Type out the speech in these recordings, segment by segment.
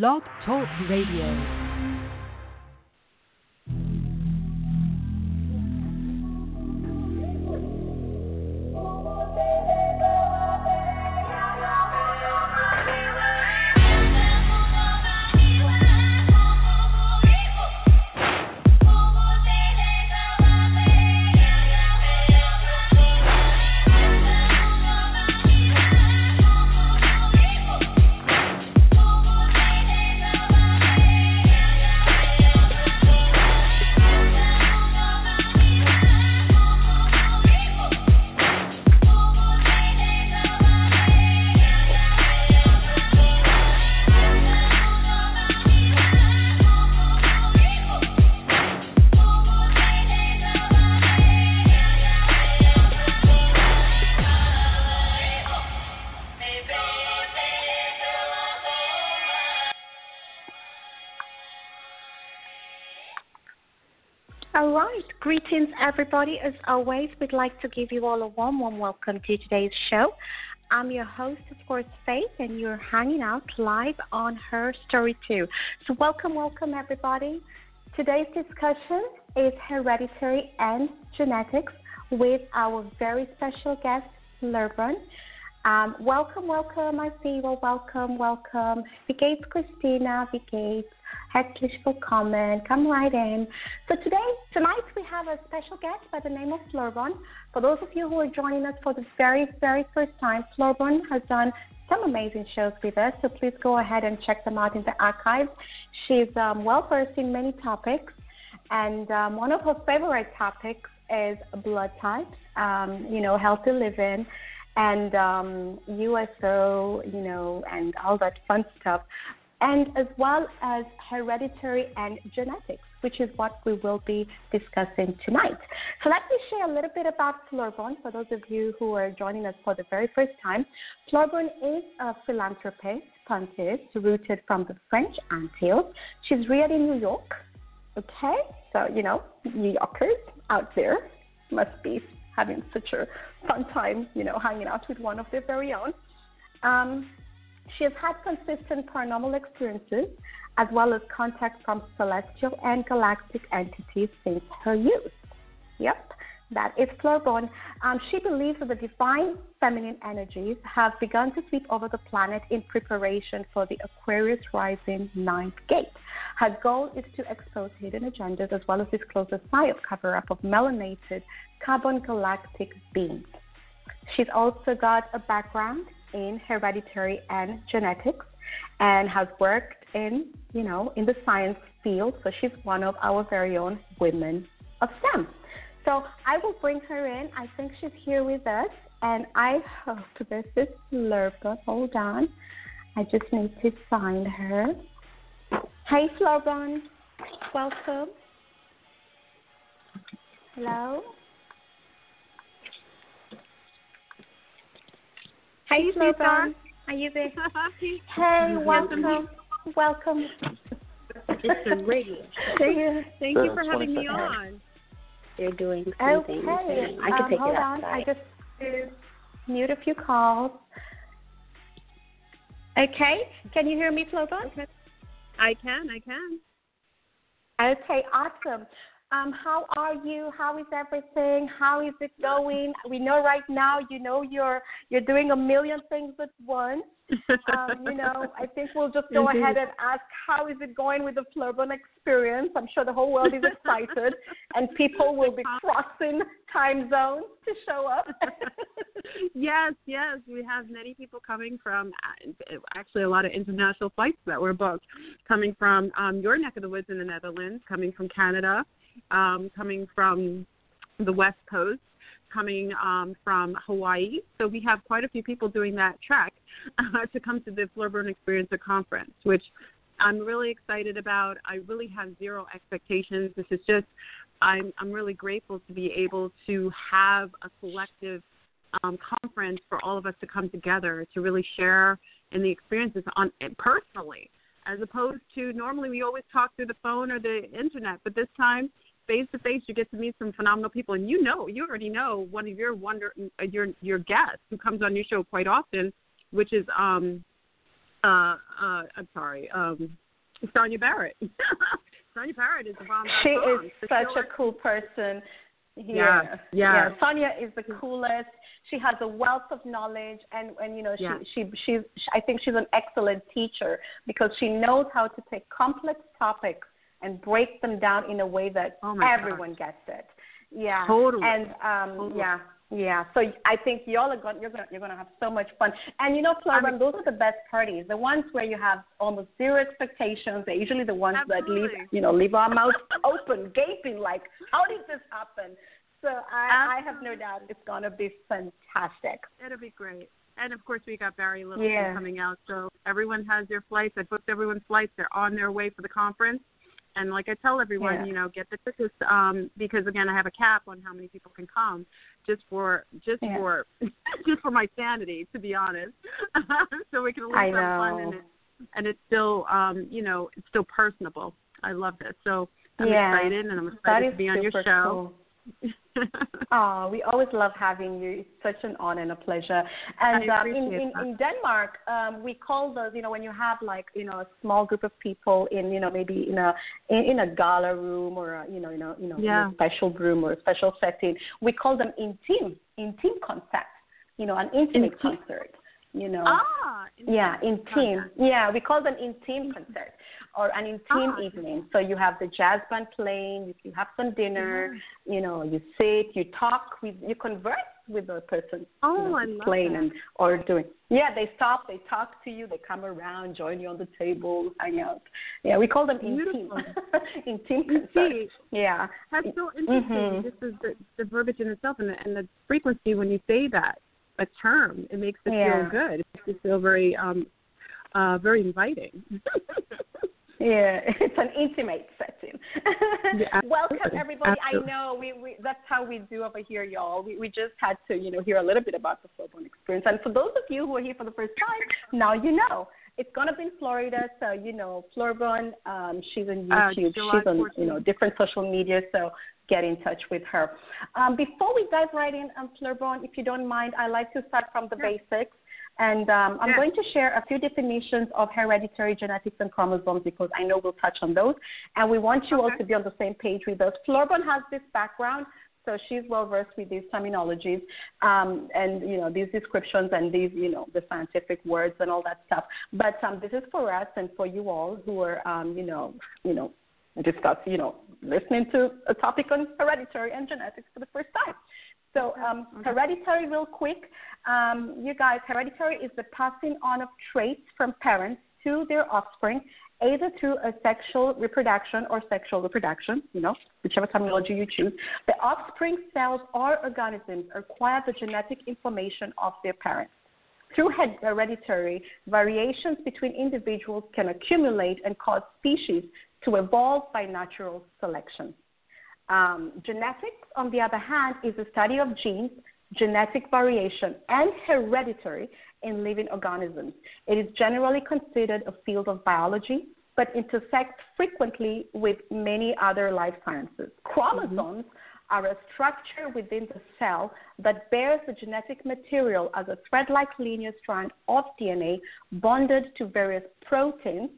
Blog Talk Radio. Everybody. As always, we'd like to give you all a warm, warm welcome to today's show. I'm your host, of course, Faith, and you're hanging out live on Her Story Too. So, welcome, welcome, everybody. Today's discussion is hereditary and genetics with our very special guest, FleurBrun. Um, welcome, welcome, I see you. Welcome, welcome. Geht's, Christina? Geht's? Herzlich willkommen. Come right in. So today, tonight, we have a special guest by the name of FleurBrun. For those of you who are joining us for the very, very first time, FleurBrun has done some amazing shows with us, so please go ahead and check them out in the archives. She's um, well versed in many topics, and um, one of her favorite topics is blood types, um, you know, healthy living, and um, USO, you know, and all that fun stuff and as well as hereditary and genetics, which is what we will be discussing tonight. So let me share a little bit about FleurBrun for those of you who are joining us for the very first time. FleurBrun is a philanthropist, pantheist, rooted from the French Antilles. She's reared in New York. Okay, so you know, New Yorkers out there must be having such a fun time, you know, hanging out with one of their very own. Um, she has had consistent paranormal experiences as well as contact from celestial and galactic entities since her youth. Yep, that is FleurBrun. Um, she believes that the divine feminine energies have begun to sweep over the planet in preparation for the Aquarius rising ninth gate. Her goal is to expose hidden agendas as well as disclose the science cover up of melanated carbon galactic beings. She's also got a background in hereditary and genetics and has worked in, you know, in the science field. So she's one of our very own women of STEM. So I will bring her in. I think she's here with us, and I hope this is Lerpa. Hold on. I just need to find her. Hi, FleurBrun. Welcome. Hello. Hey, FleurBrun. Are you there? hey, welcome. Welcome. It's a radio. Thank you, thank you for having me on. You're doing something. Okay. I can um, take hold it on. I just mute a few calls. Okay. Can you hear me, FleurBrun? Okay. I can. I can. Okay. Awesome. Um, how are you? How is everything? How is it going? We know right now, you know, you're you're doing a million things at once. Um, you know, I think we'll just go ahead and ask how is it going with the FleurBrun experience. I'm sure the whole world is excited, and people will be crossing time zones to show up. yes, yes, we have many people coming from actually a lot of international flights that were booked, coming from um, your neck of the woods in the Netherlands, coming from Canada um, coming from the West Coast, coming um, from Hawaii. So we have quite a few people doing that trek uh, to come to the FleurBrun Experiencer Conference, which I'm really excited about. I really have zero expectations. This is just, I'm, I'm really grateful to be able to have a collective um, conference for all of us to come together to really share in the experiences on personally, as opposed to normally we always talk through the phone or the internet, but this time face to face, you get to meet some phenomenal people, and you know, you already know one of your wonder, uh, your your guests who comes on your show quite often, which is um, uh, uh, I'm sorry, um, Sonia Barrett. Sonia Barrett is a bomb. She is So such she'll- a cool person. Yeah, yeah. Sonia is the coolest. She has a wealth of knowledge, and and you know she Yeah. she she's I think she's an excellent teacher because she knows how to take complex topics and break them down in a way that Oh everyone gets it. Yeah. Totally. And um Totally. yeah. Yeah, so I think y'all are going. You're going. You're going to have so much fun. And you know, Florence, those are the best parties. The ones where you have almost zero expectations. They're usually the ones that leave, you know, leave our mouths open, gaping, like, how did this happen? So I, I have no doubt it's going to be fantastic. It'll be great. And of course, we got Barry Little Yeah. coming out, so everyone has their flights. I booked everyone's flights. They're on their way for the conference. And like I tell everyone, Yeah. you know, get the tickets um, because again, I have a cap on how many people can come, just for just Yeah. for just for my sanity, to be honest. so we can at least I have fun and it, and it's still, um, you know, it's still personable. I love this. So I'm Yeah. excited, and I'm excited to be on your show. cool. Oh, we always love having you. It's such an honor and a pleasure. And um, in, in, in Denmark, um, we call those, you know, when you have like, you know, a small group of people in, you know, maybe in a in, in a gala room or a, you know, you know, you know, Yeah. in a special room or a special setting, we call them intim, intim concert. You know, an intimate Intim- concert. You know. ah, Yeah, in team. Yeah, we call them in team concert or an in team Ah. evening. So you have the jazz band playing, you, you have some dinner, you know, you sit, you talk, with, you converse with the person Oh, you know, I love playing that. and or doing. Yeah, they stop, they talk to you, they come around, join you on the table, hang out. Yeah, we call them in team. Beautiful. in team You concert. see, Yeah. That's so interesting. Mhm. This is the, the verbiage in itself and the, and the frequency when you say that a term. It makes it Yeah. feel good. It makes it feel very um uh very inviting. Yeah, it's an intimate setting. Yeah, Welcome everybody. Absolutely. I know we, we that's how we do over here, y'all. We we just had to, you know, hear a little bit about the FleurBrun experience. And for those of you who are here for the first time, now you know. It's gonna be in Florida, so you know, FleurBrun, um, she's on Uh, YouTube, July she's on you know different social media, so get in touch with her. Um, before we dive right in on FleurBrun, if you don't mind, I like to start from the Sure. basics. And um, I'm Yeah. going to share a few definitions of hereditary genetics and chromosomes because I know we'll touch on those. And we want you all to be on the same page with us. FleurBrun has this background, so she's well versed with these terminologies um, and you know these descriptions and these you know the scientific words and all that stuff. But um, this is for us and for you all who are um, you know you know discuss you know listening to a topic on hereditary and genetics for the first time. So um, hereditary, real quick, um, you guys, hereditary is the passing on of traits from parents to their offspring, either through a sexual reproduction or sexual reproduction, you know, whichever terminology you choose. The offspring cells or organisms acquire the genetic information of their parents. Through hereditary, variations between individuals can accumulate and cause species to evolve by natural selection. Um, genetics, on the other hand, is the study of genes, genetic variation, and hereditary in living organisms. It is generally considered a field of biology, but intersects frequently with many other life sciences. Chromosomes are a structure within the cell that bears the genetic material as a thread like linear strand of DNA bonded to various proteins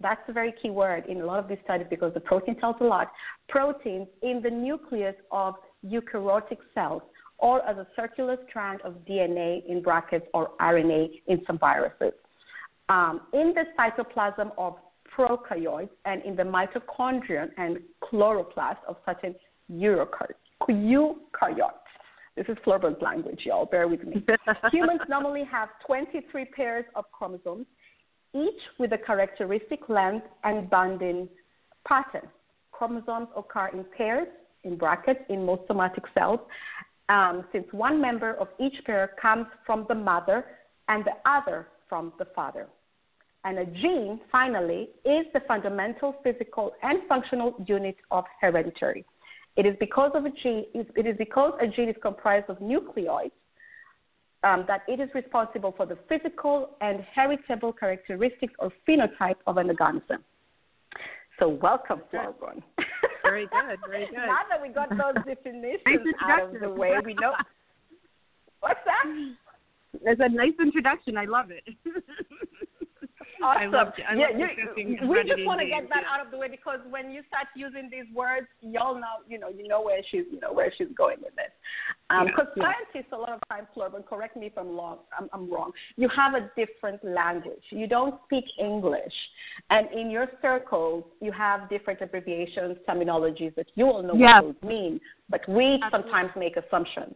that's a very key word in a lot of these studies because the protein tells a lot. Proteins in the nucleus of eukaryotic cells or as a circular strand of DNA in brackets or RNA in some viruses. Um, in the cytoplasm of prokaryotes and in the mitochondrion and chloroplast of certain eukaryotes. This is FleurBrun's language, y'all. Bear with me. Humans normally have 23 pairs of chromosomes each with a characteristic length and binding pattern. Chromosomes occur in pairs, in brackets, in most somatic cells, um, since one member of each pair comes from the mother and the other from the father. And a gene, finally, is the fundamental physical and functional unit of heredity. It is because of a gene, it is because a gene is comprised of nucleoids um, that it is responsible for the physical and heritable characteristics or phenotype of an organism. So, welcome, FleurBrun. Very good, very good. now that we got those definitions out of the way, we know. What's that? It's a nice introduction. I love it. Awesome. I love, I yeah, you, we just want to get that yeah. out of the way because when you start using these words, y'all know, you know, you know where she's, you know, where she's going with this. Because Yeah, yeah. scientists, a lot of times, FleurBrun, correct me if I'm wrong. I'm, I'm wrong. You have a different language. You don't speak English, and in your circles, you have different abbreviations, terminologies that you all know Yes. what those mean. But we Absolutely. sometimes make assumptions.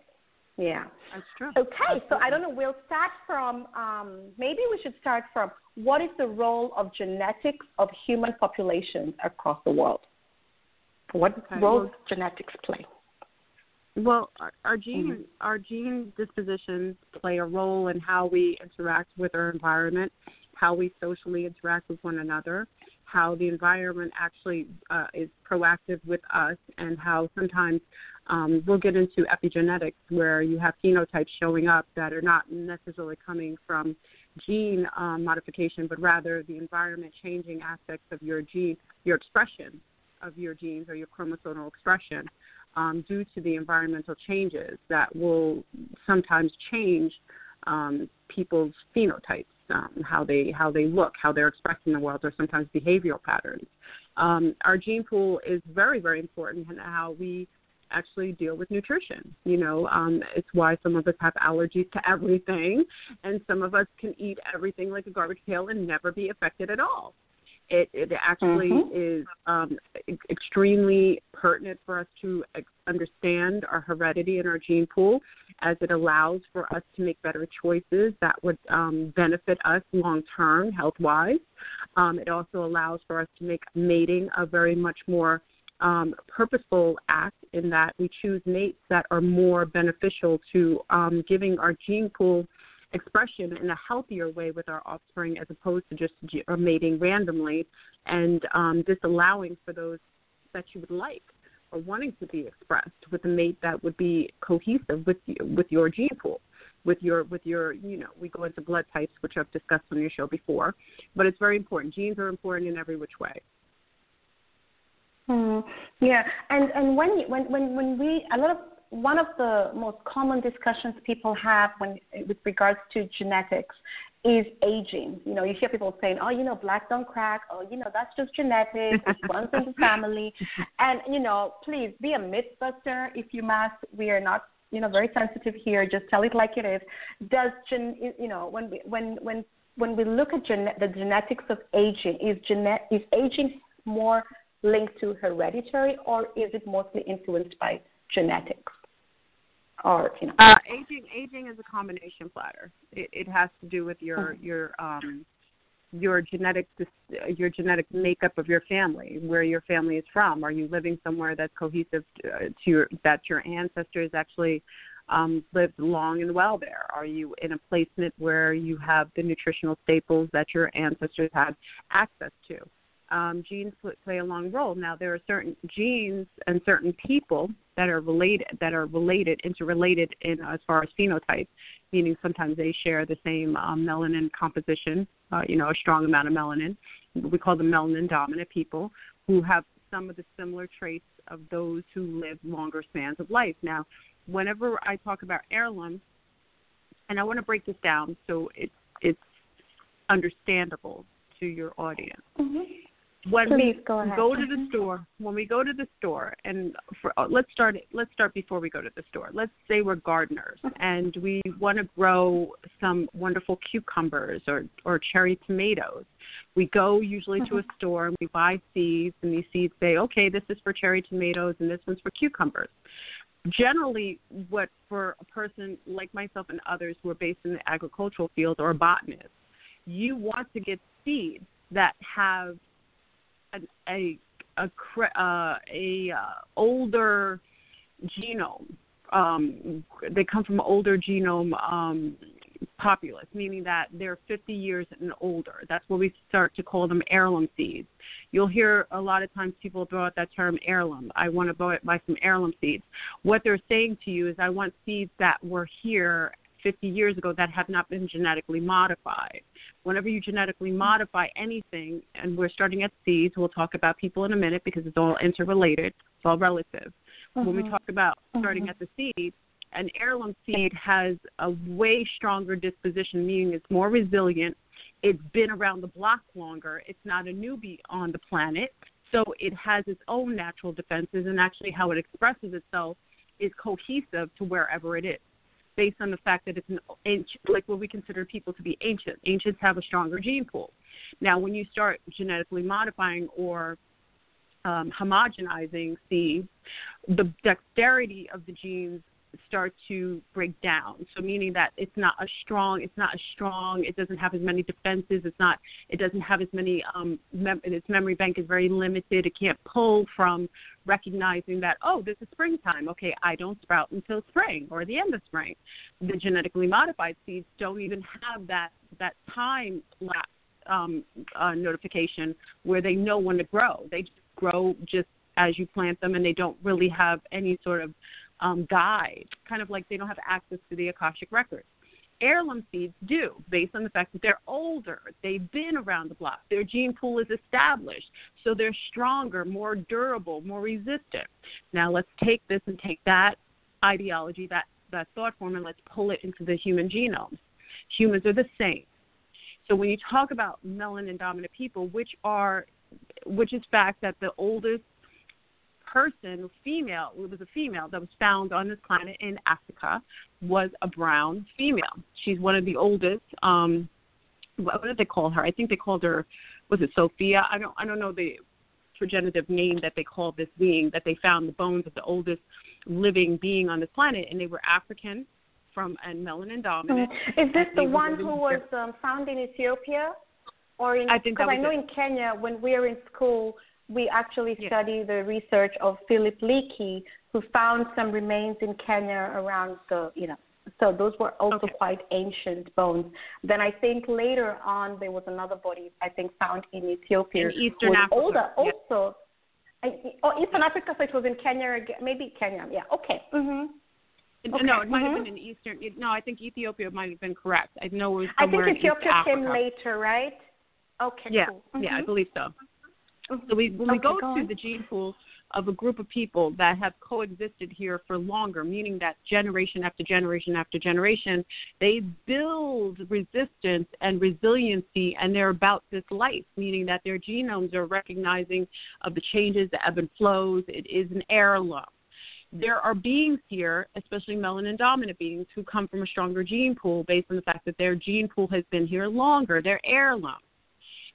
Yeah. That's true. Okay, so I don't know. We'll start from um, maybe we should start from what is the role of genetics of human populations across the world? What Okay, role well- does genetics play? Well, our, our gene Mhm. our gene dispositions play a role in how we interact with our environment, how we socially interact with one another, how the environment actually uh, is proactive with us, and how sometimes um, we'll get into epigenetics where you have phenotypes showing up that are not necessarily coming from gene um, modification, but rather the environment changing aspects of your gene, your expression of your genes or your chromosomal expression um, due to the environmental changes that will sometimes change um, people's phenotypes, um, how they how they look, how they're expressed in the world, or sometimes behavioral patterns. Um, our gene pool is very very important in how we actually deal with nutrition. You know, um, it's why some of us have allergies to everything, and some of us can eat everything like a garbage pail and never be affected at all. It, it actually Mhm. is um, extremely pertinent for us to ex- understand our heredity and our gene pool, as it allows for us to make better choices that would um, benefit us long term, health wise. Um, it also allows for us to make mating a very much more um, purposeful act in that we choose mates that are more beneficial to um, giving our gene pool expression in a healthier way with our offspring as opposed to just uh, mating randomly and um, disallowing for those that you would like or wanting to be expressed with a mate that would be cohesive with you, with your gene pool with your with your you know we go into blood types which I've discussed on your show before but it's very important. Genes are important in every which way. Hmm. Yeah, and and when when when when we a lot of one of the most common discussions people have when with regards to genetics is aging. You know, you hear people saying, "Oh, you know, black don't crack," "Oh, you know, that's just genetics. It runs in the family." And you know, please be a mythbuster if you must. We are not, you know, very sensitive here. Just tell it like it is. Does gen, you know, when we when when when we look at gene, the genetics of aging, is genet is aging more linked to hereditary, or is it mostly influenced by genetics? Or you know, Uh, aging aging is a combination platter. It, it has to do with your your um your genetic your genetic makeup of your family, where your family is from. Are you living somewhere that's cohesive to, uh, to your that your ancestors actually um, lived long and well there? Are you in a placement where you have the nutritional staples that your ancestors had access to? Um, genes pl- play a long role. Now there are certain genes and certain people that are related that are related interrelated in as far as phenotype, meaning sometimes they share the same um, melanin composition, uh, you know, a strong amount of melanin. We call them melanin dominant people who have some of the similar traits of those who live longer spans of life. Now, whenever I talk about heirloom, and I want to break this down so it's it's understandable to your audience when Please we go go to the store, when we go to the store, and for, uh, let's start. Let's start before we go to the store. Let's say we're gardeners and we want to grow some wonderful cucumbers or or cherry tomatoes. We go usually to a store and we buy seeds, and these seeds say, okay, this is for cherry tomatoes and this one's for cucumbers. Generally, what for a person like myself and others who are based in the agricultural field or a botanist, you want to get seeds that have an, a a uh, a uh, older genome. Um, they come from older genome um, populace, meaning that they're 50 years and older. That's what we start to call them heirloom seeds. You'll hear a lot of times people throw out that term heirloom. I want to buy, buy some heirloom seeds. What they're saying to you is, I want seeds that were here 50 years ago that have not been genetically modified. Whenever you genetically modify anything, and we're starting at seeds, we'll talk about people in a minute because it's all interrelated, it's all relative. When we uh-huh. talk about starting uh-huh. at the seed, an heirloom seed has a way stronger disposition, meaning it's more resilient. it's been around the block longer. It's not a newbie on the planet. So it has its own natural defenses, and actually, how it expresses itself is cohesive to wherever it is, based on the fact that it's an ancient, like what we consider people to be ancient. Ancients have a stronger gene pool. Now, when you start genetically modifying or um, homogenizing seeds, the dexterity of the genes start to break down. So meaning that it's not as strong, it's not as strong, it doesn't have as many defenses, it's not it doesn't have as many um mem- its memory bank is very limited. It can't pull from recognizing that oh, this is springtime. Okay, I don't sprout until spring or the end of spring. The genetically modified seeds don't even have that that time lapse um, uh, notification where they know when to grow. They just grow just as you plant them, and they don't really have any sort of um, guide, kind of like they don't have access to the Akashic records. Heirloom seeds do, based on the fact that they're older, they've been around the block, their gene pool is established, so they're stronger, more durable, more resistant. Now let's take this and take that ideology, that, that thought form, and let's pull it into the human genome. Humans are the same. So when you talk about melanin dominant people, which are which is fact that the oldest person, female, it was a female that was found on this planet in Africa, was a brown female. She's one of the oldest. Um, what did they call her? I think they called her, was it Sophia? I don't, I don't know the progenitive name that they called this being. That they found the bones of the oldest living being on this planet, and they were African from and melanin dominant. Mm-hmm. Is this the one who was um, found in Ethiopia? Or in, I think because I know in Kenya when we were in school we actually yeah. study the research of Philip Leakey, who found some remains in Kenya around the, you know, so those were also okay. quite ancient bones. Then I think later on there was another body I think found in Ethiopia. In Eastern Africa. Older, yeah. also. I, oh, Eastern Africa, so it was in Kenya, maybe Kenya. Yeah, okay. Mhm. Okay. No, it might mm-hmm. have been in Eastern. No, I think Ethiopia might have been correct. I know it was I think somewhere Ethiopia in East came Africa. later, right? Okay, Yeah, cool. yeah, I Mhm. believe so. So we, when we Okay, go, go to the gene pool of a group of people that have coexisted here for longer, meaning that generation after generation after generation, they build resistance and resiliency, and they're about this life, meaning that their genomes are recognizing of the changes, the ebb and flows. It is an heirloom. There are beings here, especially melanin dominant beings, who come from a stronger gene pool based on the fact that their gene pool has been here longer. They're heirloom.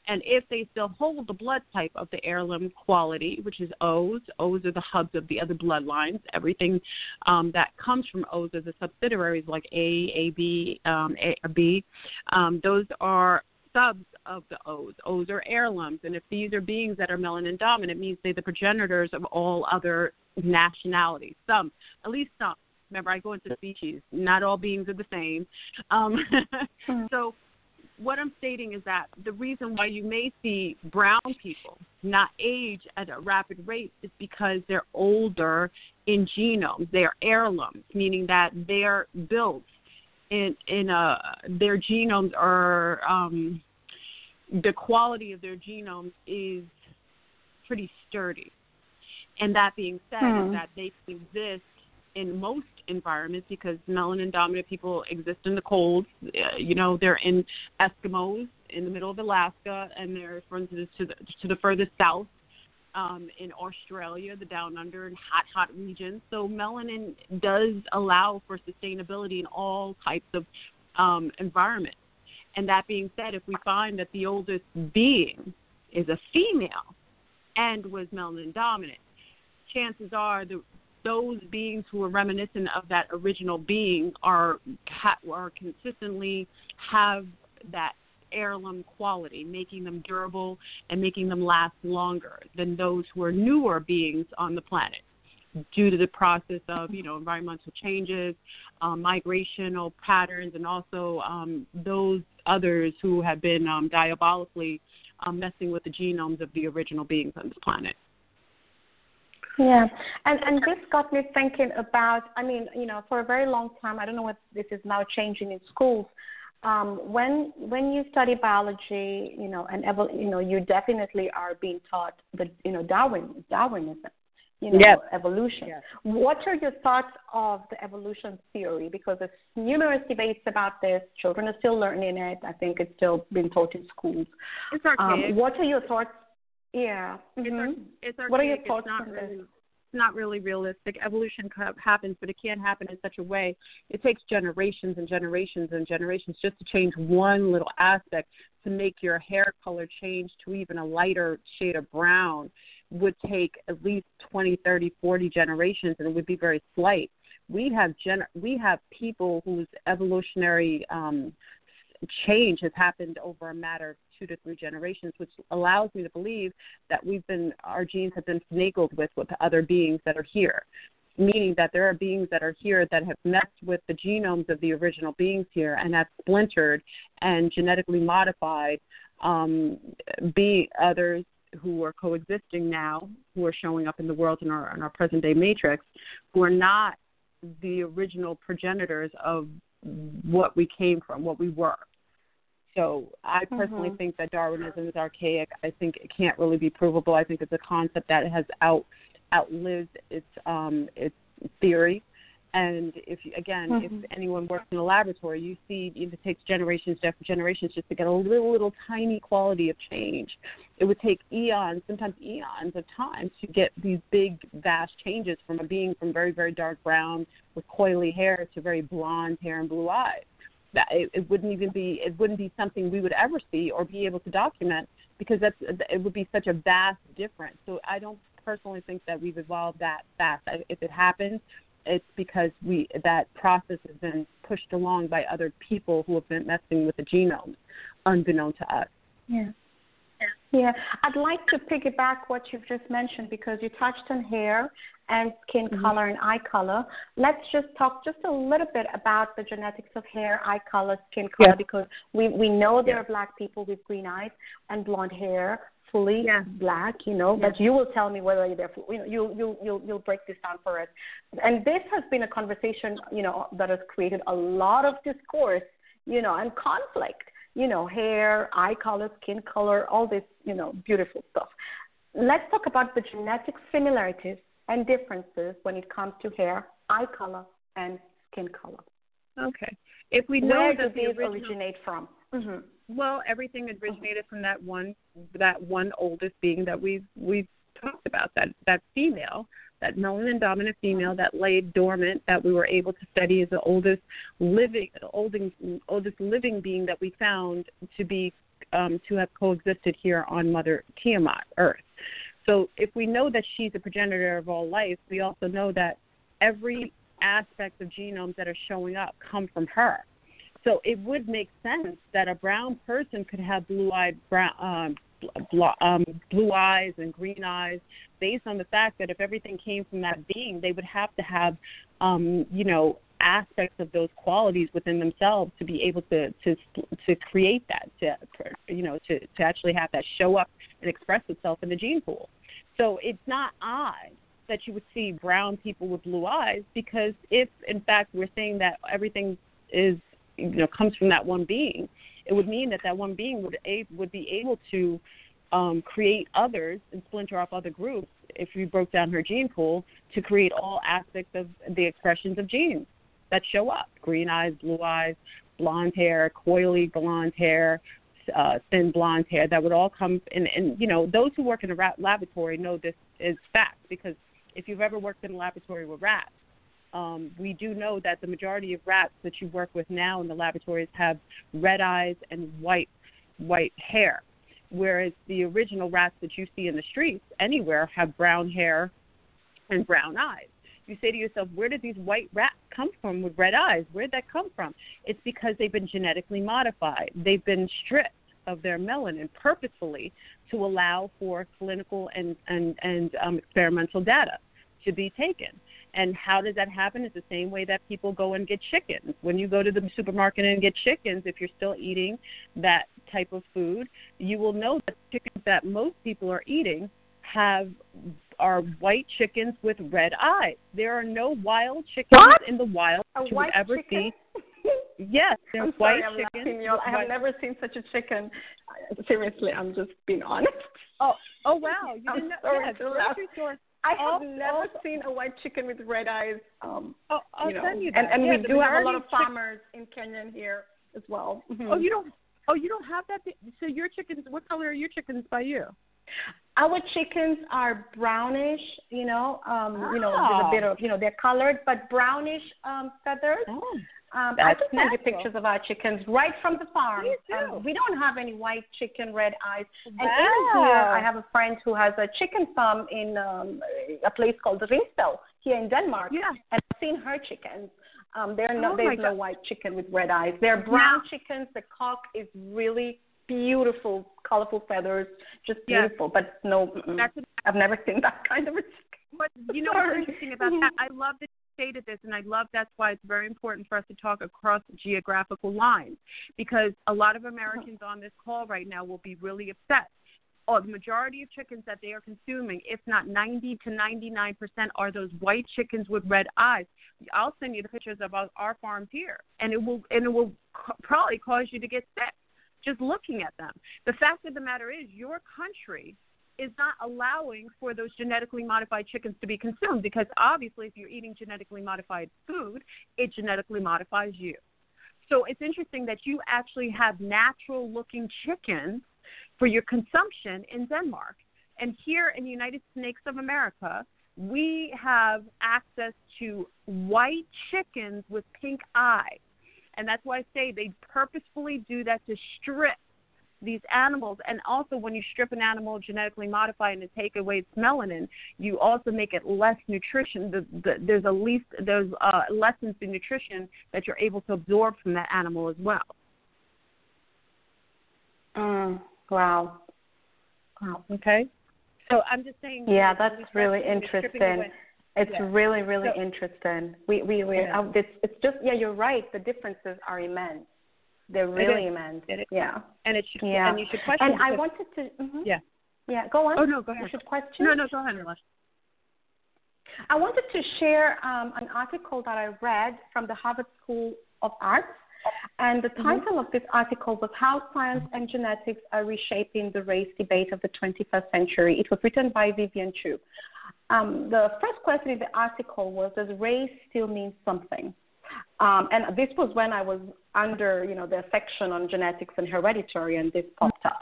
And if they still hold the blood type of the heirloom quality, which is O's, O's are the hubs of the other bloodlines. Everything um, that comes from O's are the subsidiaries like A, AB, um, A, B. Um, those are subs of the O's. O's are heirlooms. And if these are beings that are melanin dominant, it means they're the progenitors of all other nationalities. Some, at least some. Remember, I go into species. Not all beings are the same. Um, so what I'm stating is that the reason why you may see brown people not age at a rapid rate is because they're older in genomes. They are heirlooms, meaning that they're built in in a their genomes are um, the quality of their genomes is pretty sturdy. And that being said, Hmm. is that they can exist in most environments because melanin dominant people exist in the cold. Uh, you know, they're in Eskimos in the middle of Alaska, and they're, for instance, to the to the furthest south um, in Australia, the down under and hot, hot regions. So melanin does allow for sustainability in all types of um, environments. And that being said, if we find that the oldest being is a female and was melanin dominant, chances are the those beings who are reminiscent of that original being are are consistently have that heirloom quality, making them durable and making them last longer than those who are newer beings on the planet due to the process of you know environmental changes, um, migrational patterns, and also um, those others who have been um, diabolically um, messing with the genomes of the original beings on this planet. Yeah, and and this got me thinking about. I mean, you know, for a very long time, I don't know what this is now changing in schools. Um, when when you study biology, you know, and evol- you know, you definitely are being taught the you know Darwin Darwinism, you know, Yes. evolution. Yes. What are your thoughts of the evolution theory? Because there's numerous debates about this. Children are still learning it. I think it's still being taught in schools. It's archaic. Um, what are your thoughts? Yeah. It's, mhm. ar- it's archaic. What are your It's thoughts not on this? really, it's not really realistic. Evolution happens, but it can't happen in such a way. It takes generations and generations and generations just to change one little aspect to make your hair color change to even a lighter shade of brown would take at least 20, 30, 40 generations and it would be very slight. We have gen- we have people whose evolutionary um change has happened over a matter of two to three generations, which allows me to believe that we've been our genes have been finagled with with other beings that are here. Meaning that there are beings that are here that have messed with the genomes of the original beings here and have splintered and genetically modified um, be others who are coexisting now, who are showing up in the world in our in our present day matrix, who are not the original progenitors of what we came from, what we were. So I personally Mhm. think that Darwinism is archaic. I think it can't really be provable. I think it's a concept that has out outlived its um its theory. And if you, again, Mhm. if anyone works in a laboratory, you see it takes generations after generations just to get a little little tiny quality of change. It would take eons, sometimes eons of time to get these big vast changes from a being from very very dark brown with coily hair to very blonde hair and blue eyes that it, it wouldn't even be it wouldn't be something we would ever see or be able to document because that's it would be such a vast difference. So I don't personally think that we've evolved that fast. If it happens, it's because we that process has been pushed along by other people who have been messing with the genome, unbeknown to us. Yeah. Yeah, I'd like to piggyback what you've just mentioned because you touched on hair and skin Mhm. color and eye color. Let's just talk just a little bit about the genetics of hair, eye color, skin color Yeah. because we we know there Yeah. are black people with green eyes and blonde hair, fully Yeah. black, you know. But you will tell me whether they're you know you you you'll you'll break this down for us. And this has been a conversation, you know, that has created a lot of discourse, you know, and conflict you know, hair, eye color, skin color, all this, you know, beautiful stuff. Let's talk about the genetic similarities and differences when it comes to hair, eye color, and skin color. Okay. If we know Where do that the these original, originate from? hmm well, everything originated from that one that one oldest being that we've we've talked about that that female that melanin dominant female that lay dormant that we were able to study as the oldest living oldest, oldest living being that we found to be um, to have coexisted here on Mother Tiamat Earth. So if we know that she's a progenitor of all life, we also know that every aspect of genomes that are showing up come from her. So it would make sense that a brown person could have blue-eyed brown, um, um, blue eyes and green eyes, based on the fact that if everything came from that being, they would have to have, um, you know, aspects of those qualities within themselves to be able to to to create that, to you know, to to actually have that show up and express itself in the gene pool. So it's not odd that you would see brown people with blue eyes because if in fact we're saying that everything is you know comes from that one being, it would mean that that one being would a, would be able to um, create others and splinter off other groups if you broke down her gene pool to create all aspects of the expressions of genes that show up: green eyes, blue eyes, blonde hair, coily blonde hair, uh, thin blonde hair. That would all come. And and you know those who work in a rat laboratory know this is fact because if you've ever worked in a laboratory with rats, um, we do know that the majority of rats that you work with now in the laboratories have red eyes and white white hair, whereas the original rats that you see in the streets anywhere have brown hair and brown eyes. You say to yourself, where did these white rats come from with red eyes? Where did that come from? It's because they've been genetically modified. They've been stripped of their melanin purposefully to allow for clinical and and and um, experimental data to be taken. And how does that happen? It's the same way that people go and get chickens. When you go to the supermarket and get chickens, if you're still eating that type of food, you will know that chickens that most people are eating have are white chickens with red eyes. There are no wild chickens What? in the wild that you would ever chicken? see. Yes, there's I'm white sorry, I'm chickens. laughing. I have never seen such a chicken. Seriously, I'm just being honest. Oh, oh wow! You I'm didn't know? sorry yeah, to laugh. store. I have Oh, never oh. seen a white chicken with red eyes. Um, Oh, I'll you know, send you that. and and Yeah, we do have a lot of chick- farmers in Kenya and here as well. Mhm. Oh, you don't. Oh, you don't have that. So your chickens. What color are your chickens by you? Our chickens are brownish, you know, um, you know, Oh. there's a bit of, you know, they're colored, but brownish um, feathers. Oh, Um, I can send you pictures of our chickens right from the farm. Um, we don't have any white chicken, red eyes. And Wow. even here, I have a friend who has a chicken farm in um, a place called Ringsted here in Denmark. yeah. And I've seen her chickens. Um, they're no, Oh, there's no God. white chicken with red eyes. They're brown chickens. The cock is really beautiful, colorful feathers, just Yes. beautiful. But no. That's I've never seen that kind of a chicken. But you know what's interesting about that? I love you stated this, and I love that's why it's very important for us to talk across geographical lines, because a lot of Americans on this call right now will be really upset. Oh, the majority of chickens that they are consuming, if not 90 to 99 percent, are those white chickens with red eyes. I'll send you the pictures of our, farms here, and it will and it will probably cause you to get sick just looking at them. The fact of the matter is, your country is not allowing for those genetically modified chickens to be consumed because obviously if you're eating genetically modified food, it genetically modifies you. So it's interesting that you actually have natural looking chickens for your consumption in Denmark. And here in the United Snakes of America, we have access to white chickens with pink eyes. And that's why I say they purposefully do that to strip these animals and also when you strip an animal genetically modified and take away its melanin you also make it less nutrition the, the, there's a least there's uh lessens the nutrition that you're able to absorb from that animal as well Mm, wow. Wow. okay so i'm just saying Yeah, that that's really interesting. It's Yeah. really, really So- interesting. We, we, we. Yeah. Uh, it's, it's just, yeah, you're right. The differences are immense. They're really immense. Yeah. and it should Yeah. and you should question And I wanted to. mhm. yeah Yeah. Go on. oh no go ahead. You should question. no no go ahead. I wanted to share um, an article that I read from the Harvard School of Arts. And the title of this article was How Science and Genetics Are Reshaping the Race Debate of the 21st Century. It was written by Vivian Chou. Um, the first question in the article was Does race still mean something? Um, and this was when I was under, you know, the section on genetics and hereditary, and this popped up.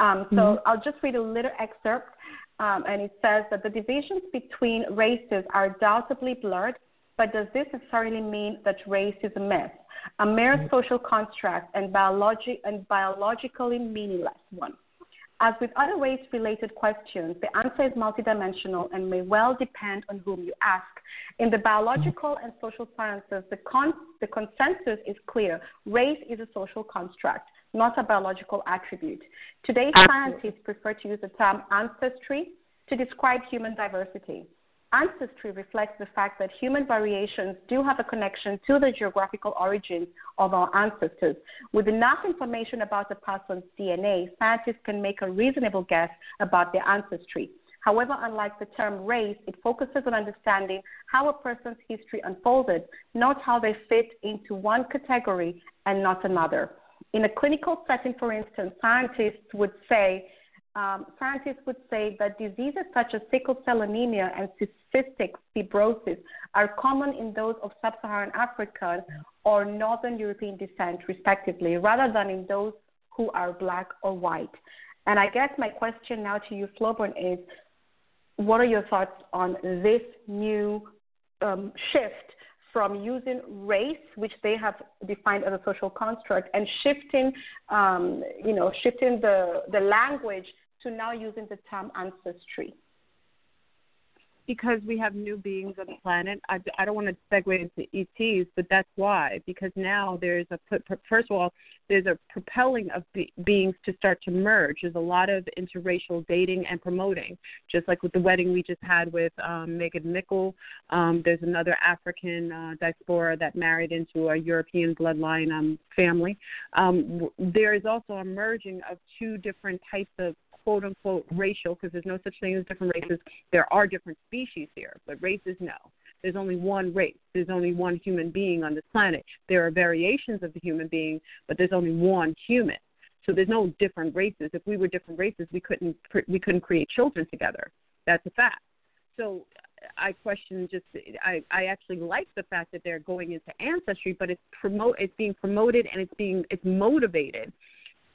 Um, so I'll just read a little excerpt, um, and it says that the divisions between races are undoubtedly blurred, but does this necessarily mean that race is a myth, a mere social construct, and, biologi- and biologically meaningless one? As with other race related questions, the answer is multidimensional and may well depend on whom you ask. In the biological and social sciences, the, con- the consensus is clear race is a social construct, not a biological attribute. Today, scientists prefer to use the term ancestry to describe human diversity. Ancestry reflects the fact that human variations do have a connection to the geographical origins of our ancestors. With enough information about a person's DNA, scientists can make a reasonable guess about their ancestry. However, unlike the term race, it focuses on understanding how a person's history unfolded, not how they fit into one category and not another. In a clinical setting, for instance, scientists would say um, scientists would say that diseases such as sickle cell anemia and cystic fibrosis are common in those of sub Saharan African or Northern European descent, respectively, rather than in those who are black or white. And I guess my question now to you, FleurBrun, is what are your thoughts on this new um, shift from using race, which they have defined as a social construct, and shifting, um, you know, shifting the, the language to now using the term ancestry? Because we have new beings on the planet. I, I don't want to segue into ETs, but that's why. Because now there's a first of all, there's a propelling of be, beings to start to merge. There's a lot of interracial dating and promoting, just like with the wedding we just had with um, Meghan Markle. Um, there's another African uh, diaspora that married into a European bloodline um, family. Um, there is also a merging of two different types of quote unquote racial because there's no such thing as different races. There are different species here, but races no. There's only one race. There's only one human being on this planet. There are variations of the human being, but there's only one human. So there's no different races. If we were different races, we couldn't we couldn't create children together. That's a fact. so I question just I I actually like the fact that they're going into ancestry, but it's promote it's being promoted and it's being it's motivated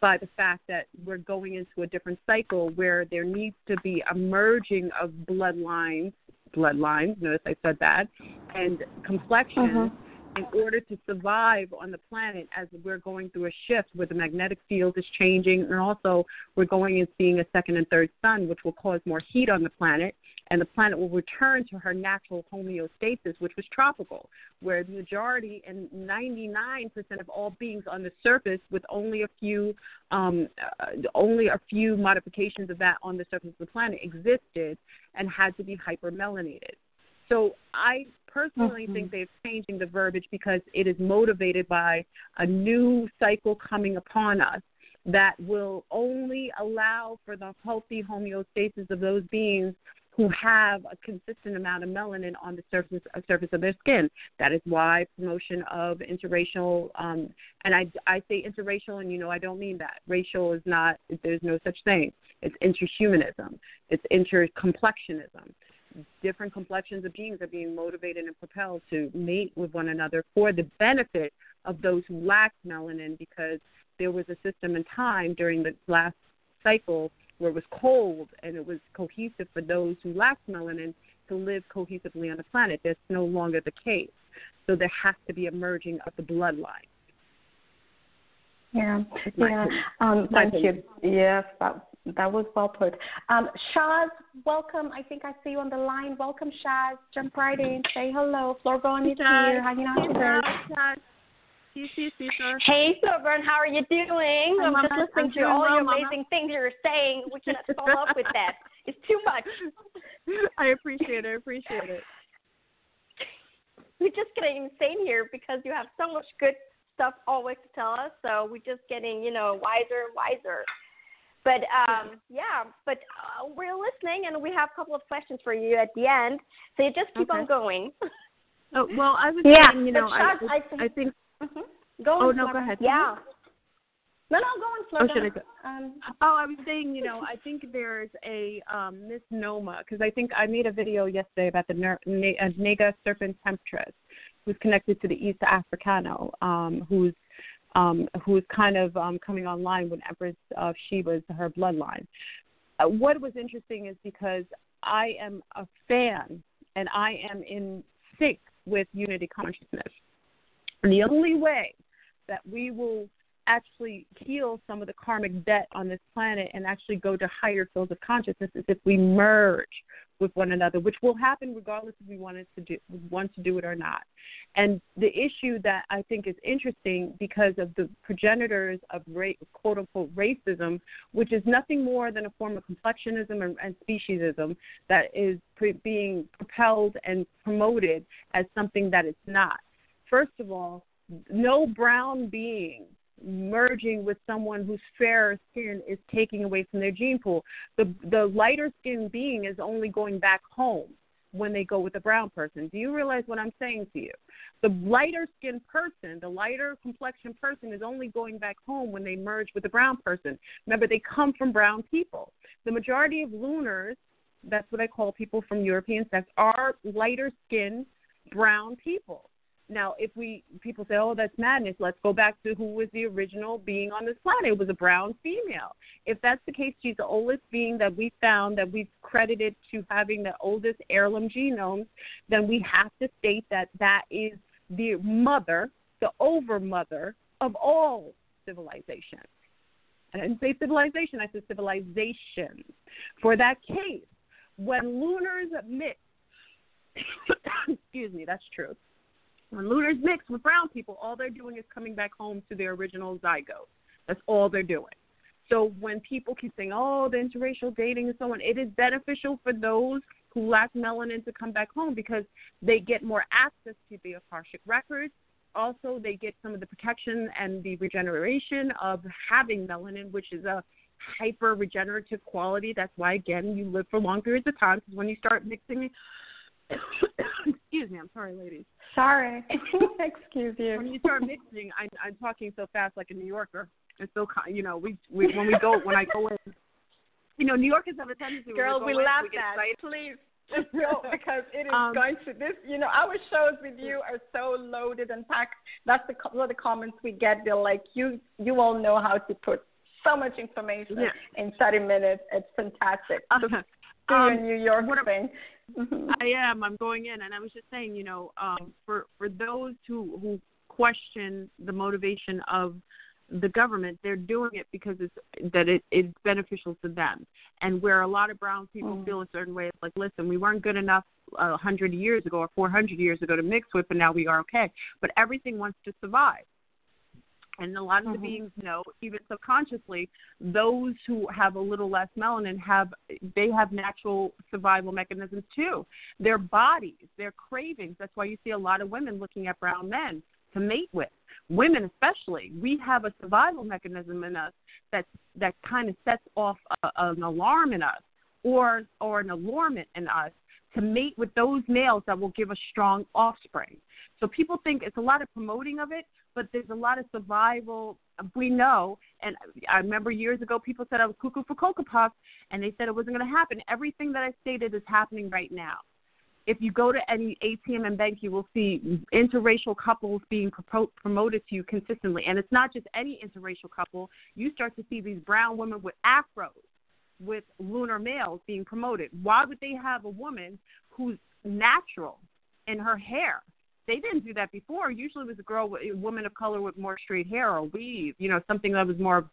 by the fact that we're going into a different cycle where there needs to be a merging of bloodlines bloodlines notice I said that and complexions Mhm. in order to survive on the planet as we're going through a shift where the magnetic field is changing and also we're going and seeing a second and third sun which will cause more heat on the planet and the planet will return to her natural homeostasis which was tropical where the majority and 99% of all beings on the surface with only a few um, uh, only a few modifications of that on the surface of the planet existed and had to be hypermelanated so I personally Mhm. think they're changing the verbiage because it is motivated by a new cycle coming upon us that will only allow for the healthy homeostasis of those beings who have a consistent amount of melanin on the surface uh, surface of their skin. That is why promotion of interracial, um, and I, I say interracial, and you know I don't mean that. Racial is not. There's no such thing. It's interhumanism. It's intercomplexionism different complexions of beings are being motivated and propelled to mate with one another for the benefit of those who lack melanin because there was a system and time during the last cycle where it was cold and it was cohesive for those who lacked melanin to live cohesively on the planet. That's no longer the case. So there has to be a merging of the bloodline. Yeah, yeah. Um, My thank you. Yes, that that was well put. Um, Shaz, welcome. I think I see you on the line. Welcome, Shaz. Jump right in. Say hello. FleurBrun is here, hanging out Hey, Sovereign, how are you doing? I'm Mama. just listening I'm to all well, your Mama. amazing things you're saying. We cannot follow up with that. It's too much. I appreciate it. I appreciate it. We're just getting insane here because you have so much good stuff always to tell us. So we're just getting, you know, wiser and wiser. But um, yeah, but uh, we're listening, and we have a couple of questions for you at the end. So you just keep Okay. on going. Oh, well, I was Yeah, saying, you know, I, I think- I think. Hmm Go Oh no, Flor- go ahead. Yeah. No, no, go on, Flor. Oh, should I go? Um, Oh, I was saying, you know, I think there's a um, misnomer because I think I made a video yesterday about the ner- Na- uh, Naga serpent temptress, who's connected to the East Africano, um, who's um, who's kind of um, coming online when Empress of Sheba's her bloodline. Uh, what was interesting is because I am a fan and I am in sync with unity consciousness. And the only way that we will actually heal some of the karmic debt on this planet and actually go to higher fields of consciousness is if we merge with one another, which will happen regardless if we wanted to do want to do it or not. And the issue that I think is interesting because of the progenitors of ra- quote unquote racism, which is nothing more than a form of complexionism and, and speciesism that is pre- being propelled and promoted as something that it's not. First of all, no brown being merging with someone whose fairer skin is taking away from their gene pool. The the lighter skinned being is only going back home when they go with a brown person. Do you realize what I'm saying to you? The lighter skinned person, the lighter complexion person is only going back home when they merge with a brown person. Remember, they come from brown people. The majority of lunars, that's what I call people from European sex, are lighter skinned brown people. Now, if we people say, "Oh, that's madness," let's go back to who was the original being on this planet. It was a brown female. If that's the case, she's the oldest being that we found that we've credited to having the oldest heirloom genomes. Then we have to state that that is the mother, the overmother of all civilization. I didn't say civilization; I said civilization. For that case, when lunars mix, excuse me, that's true when looters mix with brown people, all they're doing is coming back home to their original zygote. That's all they're doing. So when people keep saying, "Oh, the interracial dating and so on," it is beneficial for those who lack melanin to come back home because they get more access to the akashic records. Also, they get some of the protection and the regeneration of having melanin, which is a hyper regenerative quality. That's why, again, you live for long periods of time because when you start mixing, excuse me, I'm sorry, ladies Sorry. Excuse you. when you start mixing, I'm, I'm talking so fast like a New Yorker. It's so you know we, we when we go when I go in, you know New Yorkers have a tendency. Girl, we we, go in, love we that. excited. Please. no, because it is Um, going to this. You know, our shows with you are so loaded and packed. That's the one of the comments we get. They're like, you you all know how to put so much information Yeah. in 30 minutes. It's fantastic. Uh, um, your New York what thing. Mhm. I am. I'm going in, and I was just saying, you know, um, for for those who who question the motivation of the government, they're doing it because it's that it, it's beneficial to them. And where a lot of brown people Mm. feel a certain way, it's like, listen, we weren't good enough a hundred years ago or four hundred years ago to mix with, but now we are okay. But everything wants to survive. And a lot of the Mhm. beings know, even subconsciously, those who have a little less melanin have they have natural survival mechanisms too. Their bodies, their cravings. That's why you see a lot of women looking at brown men to mate with. Women especially, we have a survival mechanism in us that that kind of sets off a, an alarm in us or or an allurement in us to mate with those males that will give us strong offspring. So people think it's a lot of promoting of it, but there's a lot of survival. We know, and I remember years ago people said I was cuckoo for Cocoa Puffs, and they said it wasn't going to happen. Everything that I stated is happening right now. If you go to any ATM and bank, you will see interracial couples being propo- promoted to you consistently. And it's not just any interracial couple. You start to see these brown women with afros, with lunar males being promoted. Why would they have a woman who's natural in her hair? They didn't do that before. Usually, it was a girl, a woman of color with more straight hair or weave, you know, something that was more of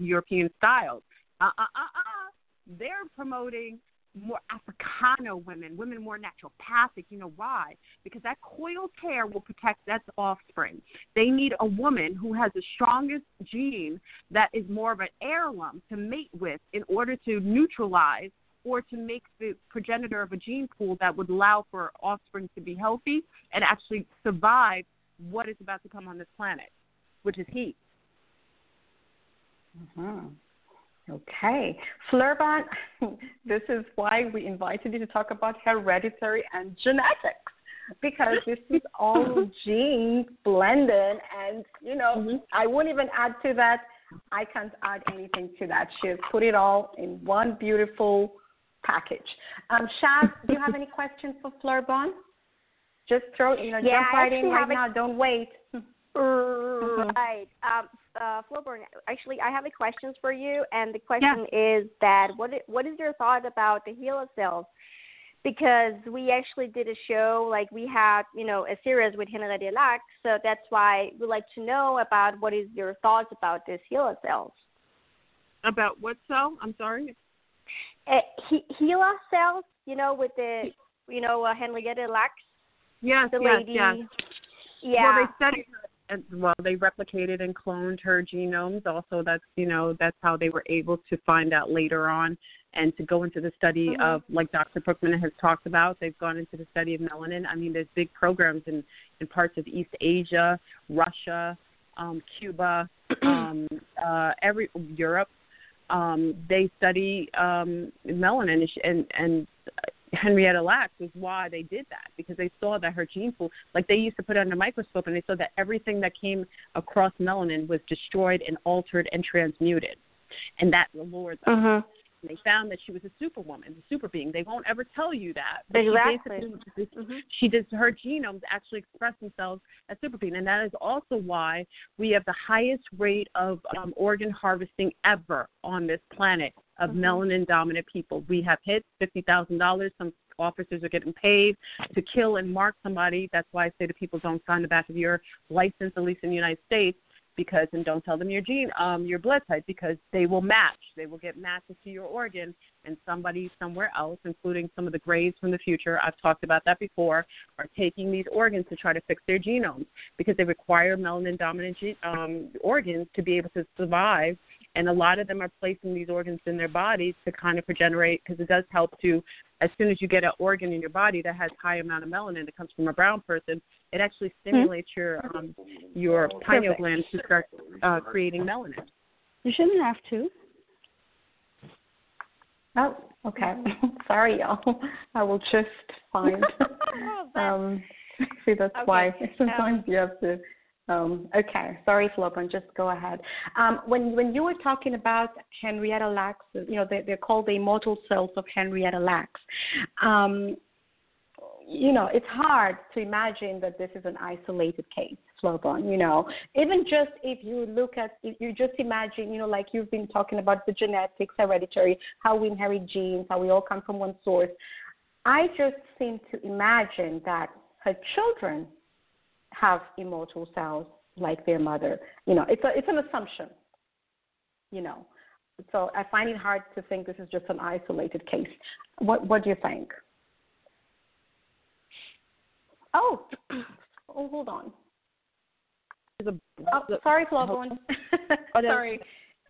European styles. Uh, uh, uh, uh. They're promoting more Africano women, women more naturopathic. You know why? Because that coiled hair will protect that's offspring. They need a woman who has the strongest gene that is more of an heirloom to mate with in order to neutralize or to make the progenitor of a gene pool that would allow for offspring to be healthy and actually survive what is about to come on this planet, which is heat. Mhm. Okay. FleurBrun, this is why we invited you to talk about hereditary and genetics. Because this is all genes blended and you know, I wouldn't even add to that. I can't add anything to that. She's put it all in one beautiful package. Um, Shaz, do you have any questions for FleurBrun? Just throw, you know, Yeah, jump right in right have a- now. Don't wait. Right. Um, uh, FleurBrun, actually, I have a questions for you, and the question is that what what is your thought about the HeLa cells? Because we actually did a show, like we had, you know, a series with Henriette Lack, so that's why we'd like to know about what is your thoughts about this HeLa cells. About what cell? I'm sorry. Uh, he- HeLa cells, you know, with the, you know, uh, Henriette Lack, Yes, the yes, lady. yes. Yeah. Well, they studied her. and- Well, they replicated and cloned her genomes. Also, that's you know that's how they were able to find out later on and to go into the study Mhm. of like Dr. Brookman has talked about. They've gone into the study of melanin. I mean, there's big programs in in parts of East Asia, Russia, um, Cuba, um, uh, every Europe. Um, they study um, melanin and and, Henrietta Lacks was why they did that because they saw that her gene pool, like they used to put it under a microscope and they saw that everything that came across melanin was destroyed and altered and transmuted, and that allured them. Mhm. And they found that she was a superwoman, a super being. They won't ever tell you that. she Exactly. basically- Mhm. She does her genomes actually express themselves as super being, and that is also why we have the highest rate of um, organ harvesting ever on this planet of Mhm. melanin dominant people. We have hits fifty thousand dollars. Some officers are getting paid to kill and mark somebody. That's why I say to people, don't sign the back of your license, at least in the United States, because and don't tell them your gene, um, your blood type, because they will match. They will get matches to your organ, and somebody somewhere else, including some of the grays from the future, I've talked about that before, are taking these organs to try to fix their genomes because they require melanin dominant ge- um, organs to be able to survive. And a lot of them are placing these organs in their bodies to kind of regenerate because it does help to, as soon as you get an organ in your body that has high amount of melanin that comes from a brown person, it actually stimulates your um, your pineal gland to start uh, creating melanin. You shouldn't have to. Oh, okay. Sorry, y'all. I will just find. Oh, um, see, that's Okay, why sometimes you have to Um, okay, sorry, FleurBrun, just go ahead. Um, when when you were talking about Henrietta Lacks, you know they, they're called the immortal cells of Henrietta Lacks. Um, you know, it's hard to imagine that this is an isolated case, FleurBrun. You know, even just if you look at, if you just imagine, you know, like you've been talking about the genetics, hereditary, how we inherit genes, how we all come from one source. I just seem to imagine that her children have immortal cells like their mother. You know, it's a it's an assumption. You know, so I find it hard to think this is just an isolated case. What what do you think? Oh, oh, hold on. Oh, sorry, FleurBrun. sorry.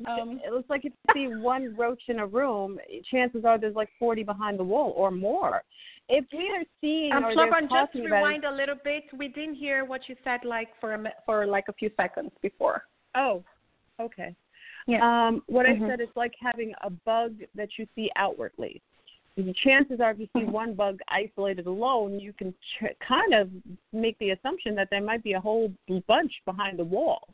Um, it looks like if you see one roach in a room, chances are there's like 40 behind the wall or more. If we are seeing um, or they're just talking rewind about a little bit. We didn't hear what you said like for a for like a few seconds before. oh, okay. Yeah. Um, what Mhm. I said is like having a bug that you see outwardly. The chances are, if you see one bug isolated alone, you can ch- kind of make the assumption that there might be a whole bunch behind the wall.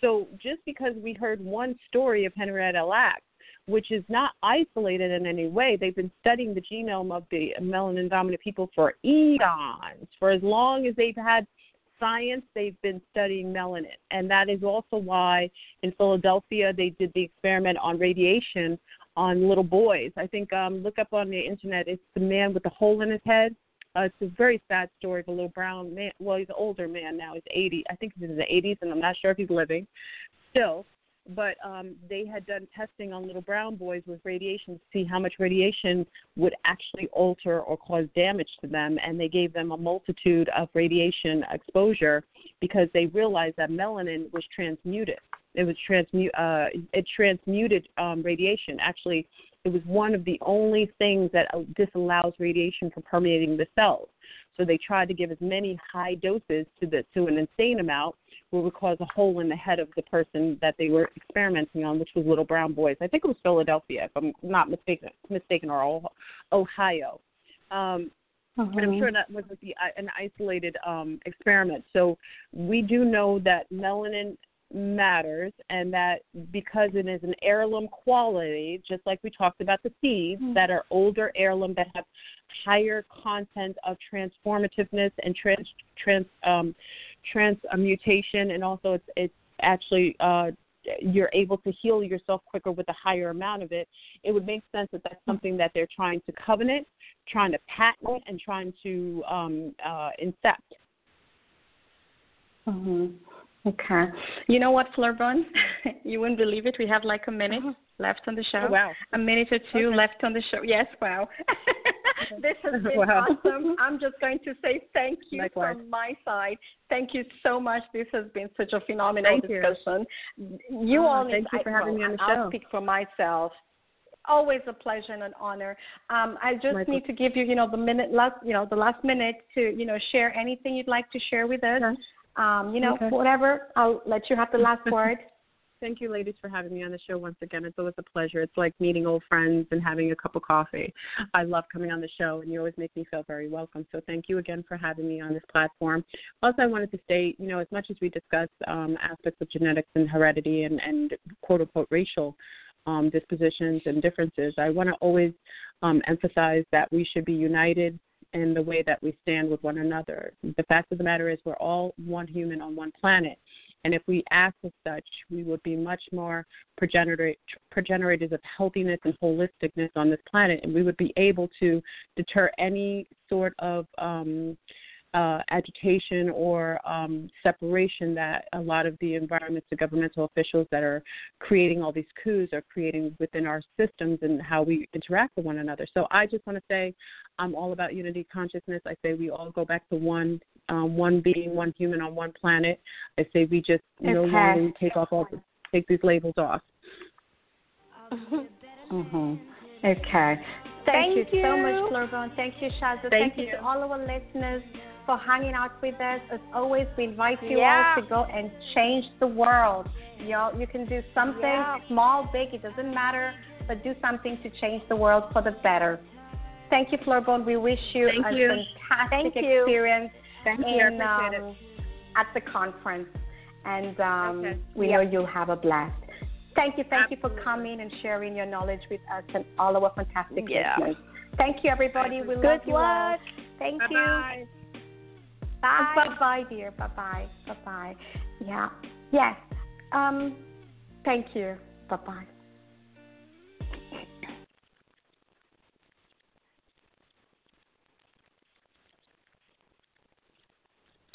So just because we heard one story of Henrietta Lacks, which is not isolated in any way, they've been studying the genome of the melanin dominant people for eons. For as long as they've had science, they've been studying melanin. And that is also why in Philadelphia they did the experiment on radiation on little boys. I think um look up on the internet it's the man with the hole in his head. Uh, it's a very sad story of a little brown man. Well, he's an older man now. He's 80. I think he's in the 80s, and I'm not sure if he's living still. But um, they had done testing on little brown boys with radiation to see how much radiation would actually alter or cause damage to them, and they gave them a multitude of radiation exposure because they realized that melanin was transmuted. It was transmute. Uh, it transmuted um, radiation. Actually, it was one of the only things that disallows radiation from permeating the cells. So they tried to give as many high doses to the to an insane amount, where it would cause a hole in the head of the person that they were experimenting on, which was little brown boys. I think it was Philadelphia, if I'm not mistaken, mistaken or Ohio- Ohio. Um, and I'm sure that was the, an isolated um, experiment. So we do know that melanin matters and that because it is an heirloom quality, just like we talked about the seeds that are older heirloom that have higher content of transformativeness and trans trans um, transmutation, and also it's it's actually uh, you're able to heal yourself quicker with a higher amount of it. It would make sense that that's something that they're trying to covenant, trying to patent, and trying to um, uh, incept. hmm Okay. You know what, FleurBrun? you wouldn't believe it. We have like a minute left on the show. Oh, wow. A minute or two Okay. left on the show. Yes, wow. this has been Wow. awesome. I'm just going to say thank you Likewise. from my side. Thank you so much. This has been such a phenomenal Thank you. discussion. You Oh, all need thank you I- for having well, me on the I'll show. speak for myself. Always a pleasure and an honor. Um, I just Michael. need to give you, you know, the minute last, you know, the last minute to, you know, share anything you'd like to share with us. Um, you know, Okay. whatever. I'll let you have the last word. Thank you, ladies, for having me on the show once again. It's always a pleasure. It's like meeting old friends and having a cup of coffee. I love coming on the show, and you always make me feel very welcome. So thank you again for having me on this platform. Also, I wanted to say, you know, as much as we discuss um, aspects of genetics and heredity and, and quote unquote racial um, dispositions and differences, I want to always um, emphasize that we should be united in the way that we stand with one another. The fact of the matter is, we're all one human on one planet. And if we act as such, we would be much more progenerate, progenitors of healthiness and holisticness on this planet, and we would be able to deter any sort of um, uh, agitation or um, separation that a lot of the environments, the governmental officials that are creating all these coups are creating within our systems and how we interact with one another. So I just want to say I'm all about unity consciousness. I say we all go back to one, um, one being, one human on one planet. I say we just no Okay. longer take off all take these labels off. Mm-hmm. Okay. Thank, Thank you, so much, FleurBrun. Thank you, Shazza. Thank you you. to all our listeners for hanging out with us. As always, we invite you yeah. all to go and change the world. You know, you can do something yeah. small, big, it doesn't matter, but do something to change the world for the better. Thank you, FleurBrun. We wish you Thank a you. fantastic Thank experience you. In, um, at the conference. And um, okay. we yep. know you'll have a blast. Thank you. Thank Absolutely. you for coming and sharing your knowledge with us and all of our fantastic yeah. listeners. Thank you, everybody. We Good love luck. you all. Thank Bye-bye. you. Bye. Bye bye, dear. Bye bye. Bye bye. Yeah. Yes. Um, thank you. Bye bye.